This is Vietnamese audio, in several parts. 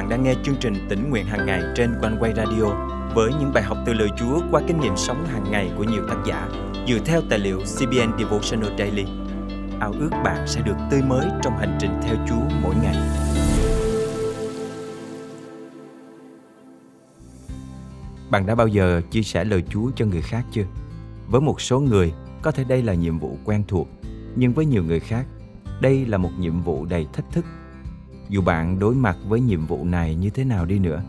bạn đang nghe chương trình tỉnh nguyện hàng ngày trên quanh quay radio với những bài học từ lời Chúa qua kinh nghiệm sống hàng ngày của nhiều tác giả dựa theo tài liệu CBN Devotional Daily. Ao ước bạn sẽ được tươi mới trong hành trình theo Chúa mỗi ngày. Bạn đã bao giờ chia sẻ lời Chúa cho người khác chưa? Với một số người, có thể đây là nhiệm vụ quen thuộc, nhưng với nhiều người khác, đây là một nhiệm vụ đầy thách thức. Dù bạn đối mặt với nhiệm vụ này như thế nào đi nữa,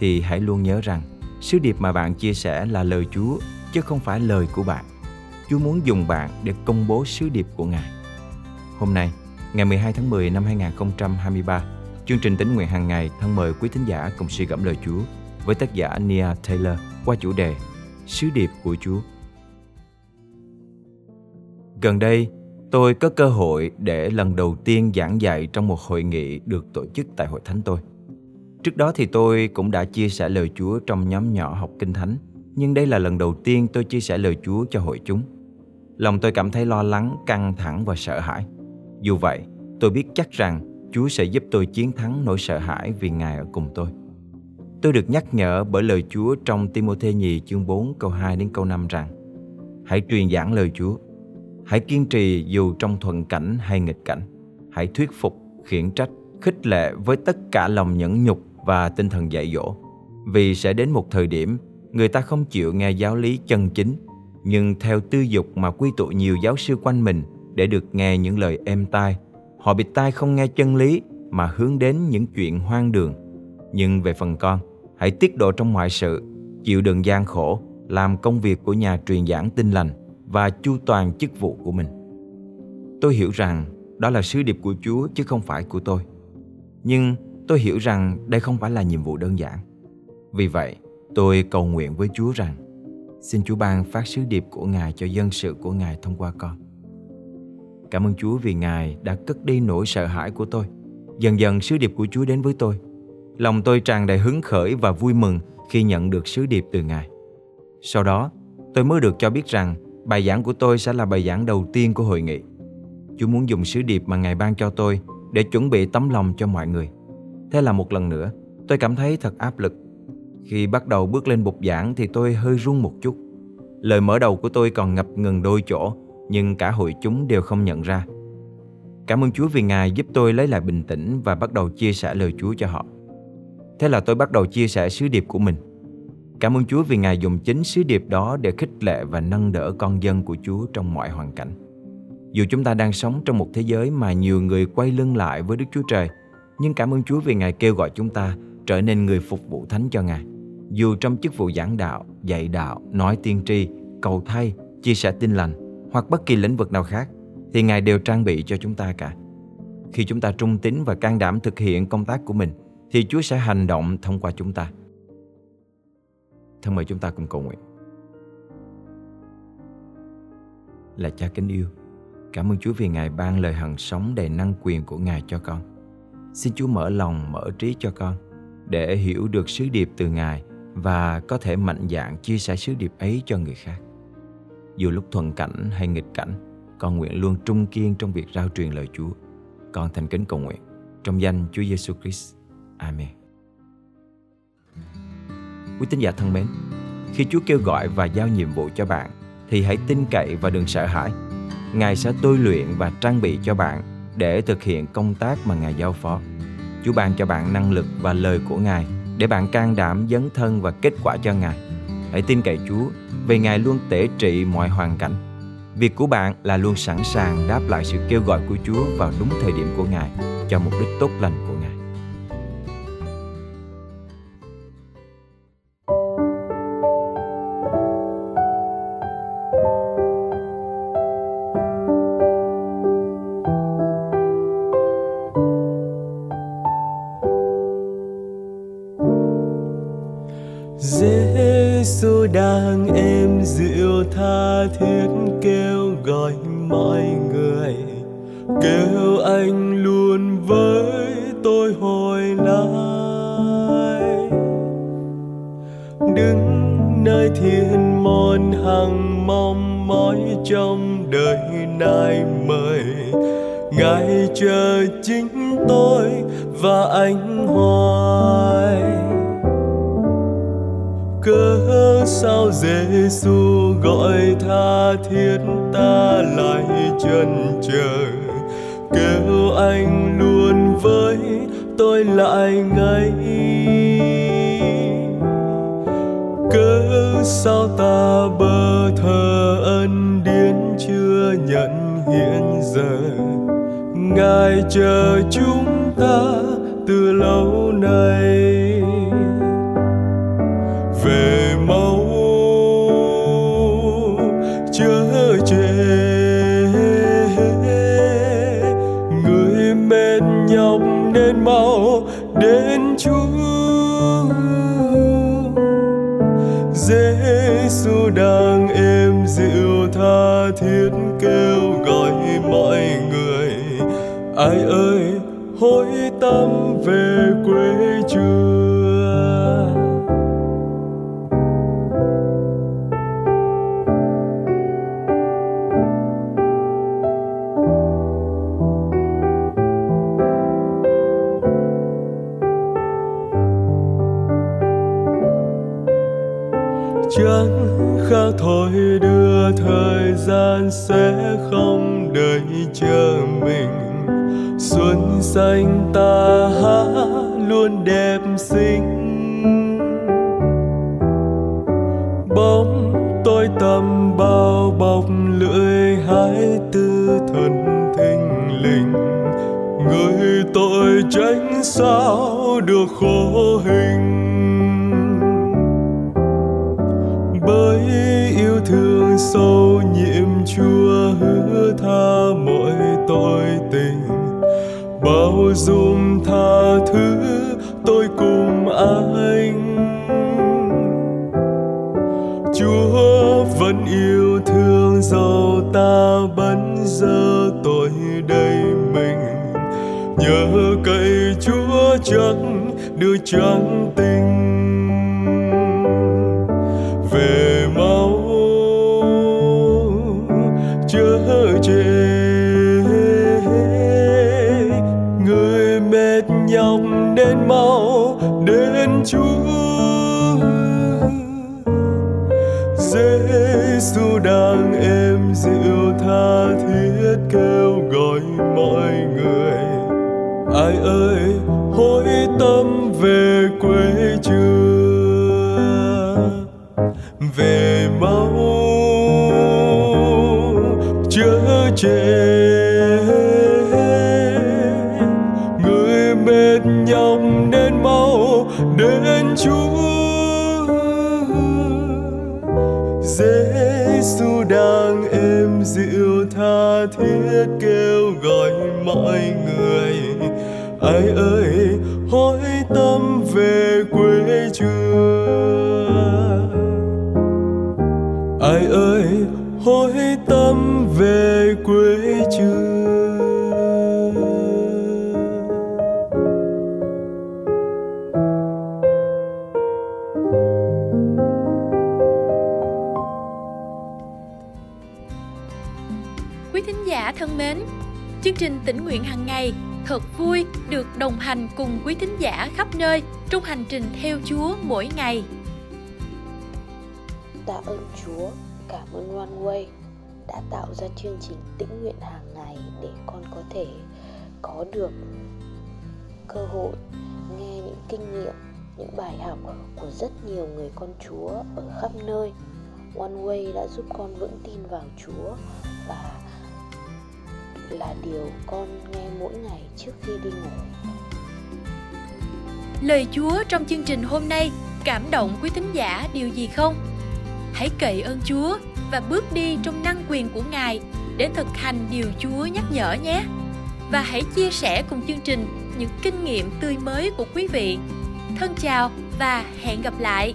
thì hãy luôn nhớ rằng Sứ điệp mà bạn chia sẻ là lời Chúa chứ không phải lời của bạn. Chúa muốn dùng bạn để công bố sứ điệp của Ngài. Hôm nay, ngày 12 tháng 10 năm 2023, chương trình tính nguyện hàng ngày thân mời quý thính giả cùng suy gẫm lời Chúa với tác giả Nia Taylor qua chủ đề Sứ điệp của Chúa. Gần đây, tôi có cơ hội để lần đầu tiên giảng dạy trong một hội nghị được tổ chức tại hội thánh tôi. Trước đó thì tôi cũng đã chia sẻ lời Chúa trong nhóm nhỏ học kinh thánh, nhưng đây là lần đầu tiên tôi chia sẻ lời Chúa cho hội chúng. Lòng tôi cảm thấy lo lắng, căng thẳng và sợ hãi. Dù vậy, tôi biết chắc rằng Chúa sẽ giúp tôi chiến thắng nỗi sợ hãi vì Ngài ở cùng tôi. Tôi được nhắc nhở bởi lời Chúa trong Timôthê nhì chương 4 câu 2 đến câu 5 rằng Hãy truyền giảng lời Chúa. Hãy kiên trì dù trong thuận cảnh hay nghịch cảnh. Hãy thuyết phục, khiển trách, khích lệ với tất cả lòng nhẫn nhục và tinh thần dạy dỗ. Vì sẽ đến một thời điểm người ta không chịu nghe giáo lý chân chính, nhưng theo tư dục mà quy tụ nhiều giáo sư quanh mình để được nghe những lời êm tai. Họ bịt tai không nghe chân lý mà hướng đến những chuyện hoang đường. Nhưng về phần con, hãy tiết độ trong mọi sự, chịu đựng gian khổ, làm công việc của nhà truyền giảng tinh lành và chu toàn chức vụ của mình. Tôi hiểu rằng đó là sứ điệp của Chúa chứ không phải của tôi. Nhưng Tôi hiểu rằng đây không phải là nhiệm vụ đơn giản. Vì vậy, tôi cầu nguyện với Chúa rằng xin Chúa ban phát sứ điệp của Ngài cho dân sự của Ngài thông qua con. Cảm ơn Chúa vì Ngài đã cất đi nỗi sợ hãi của tôi. Dần dần sứ điệp của Chúa đến với tôi. Lòng tôi tràn đầy hứng khởi và vui mừng khi nhận được sứ điệp từ Ngài. Sau đó, tôi mới được cho biết rằng bài giảng của tôi sẽ là bài giảng đầu tiên của hội nghị. Chúa muốn dùng sứ điệp mà Ngài ban cho tôi để chuẩn bị tấm lòng cho mọi người. Thế là một lần nữa, tôi cảm thấy thật áp lực. Khi bắt đầu bước lên bục giảng thì tôi hơi run một chút. Lời mở đầu của tôi còn ngập ngừng đôi chỗ, nhưng cả hội chúng đều không nhận ra. Cảm ơn Chúa vì Ngài giúp tôi lấy lại bình tĩnh và bắt đầu chia sẻ lời Chúa cho họ. Thế là tôi bắt đầu chia sẻ sứ điệp của mình. Cảm ơn Chúa vì Ngài dùng chính sứ điệp đó để khích lệ và nâng đỡ con dân của Chúa trong mọi hoàn cảnh. Dù chúng ta đang sống trong một thế giới mà nhiều người quay lưng lại với Đức Chúa Trời – nhưng cảm ơn Chúa vì Ngài kêu gọi chúng ta trở nên người phục vụ thánh cho Ngài. Dù trong chức vụ giảng đạo, dạy đạo, nói tiên tri, cầu thay, chia sẻ tin lành hoặc bất kỳ lĩnh vực nào khác, thì Ngài đều trang bị cho chúng ta cả. Khi chúng ta trung tín và can đảm thực hiện công tác của mình, thì Chúa sẽ hành động thông qua chúng ta. Thân mời chúng ta cùng cầu nguyện. Là cha kính yêu, cảm ơn Chúa vì Ngài ban lời hằng sống đầy năng quyền của Ngài cho con. Xin Chúa mở lòng, mở trí cho con để hiểu được sứ điệp từ Ngài và có thể mạnh dạn chia sẻ sứ điệp ấy cho người khác. Dù lúc thuận cảnh hay nghịch cảnh, con nguyện luôn trung kiên trong việc rao truyền lời Chúa. Con thành kính cầu nguyện trong danh Chúa Giêsu Christ. Amen. Quý tín giả thân mến, khi Chúa kêu gọi và giao nhiệm vụ cho bạn thì hãy tin cậy và đừng sợ hãi. Ngài sẽ tôi luyện và trang bị cho bạn để thực hiện công tác mà Ngài giao phó. Chúa ban cho bạn năng lực và lời của Ngài để bạn can đảm dấn thân và kết quả cho Ngài. Hãy tin cậy Chúa vì Ngài luôn tể trị mọi hoàn cảnh. Việc của bạn là luôn sẵn sàng đáp lại sự kêu gọi của Chúa vào đúng thời điểm của Ngài cho mục đích tốt lành của Ngài. Giêsu đang êm dịu tha thiết kêu gọi mọi người. Kêu anh luôn với tôi hồi lại. Đứng nơi thiên môn hằng mong mỏi trong đời nay mời. Ngài chờ chính tôi và anh hoài cớ sao Giêsu gọi tha thiết ta lại chân chờ kêu anh luôn với tôi lại ngay. Cớ sao ta bơ thờ ân điển chưa nhận hiện giờ? Ngài chờ chúng ta từ lâu nay về mau chớ trễ người mệt nhọc nên mau đến Chúa. Giêsu đang êm dịu tha thiết kêu gọi mọi người. Ai ơi, hối tâm về quê chúa. Chẳng khác thôi, đưa thời gian sẽ không đợi chờ mình. Xuân xanh ta há luôn đẹp xinh. Bóng tôi tầm bao bọc lưỡi hái tư thần thinh linh người tội tránh sao được khổ hình? Yêu thương sâu nhiệm chúa hứa tha mọi tội tình. Bao dung tha thứ tôi cùng anh. Chúa vẫn yêu thương dầu ta bấn giờ tội đầy mình. Nhờ cậy chúa chắc đưa trắng tình. Chúa Giêsu đang êm dịu tha thiết kêu gọi mọi người ai ơi, hối tâm về quê chưa về mau, chớ chê. Êm dịu tha thiết kêu gọi mọi người. Ai ơi hối tâm về quê chưa? Ai ơi hối tâm về quê chưa? Chương trình tỉnh nguyện hàng ngày thật vui được đồng hành cùng quý thính giả khắp nơi trong hành trình theo Chúa mỗi ngày. Tạ ơn Chúa, cảm ơn One Way đã tạo ra chương trình tĩnh nguyện hàng ngày để con có thể có được cơ hội nghe những kinh nghiệm, những bài học của rất nhiều người con Chúa ở khắp nơi. One Way đã giúp con vững tin vào Chúa và là điều con nghe mỗi ngày trước khi đi ngủ. Lời Chúa trong chương trình hôm nay cảm động quý thính giả điều gì không? Hãy cậy ơn Chúa và bước đi trong năng quyền của Ngài để thực hành điều Chúa nhắc nhở nhé. Và hãy chia sẻ cùng chương trình những kinh nghiệm tươi mới của quý vị. Thân chào và hẹn gặp lại.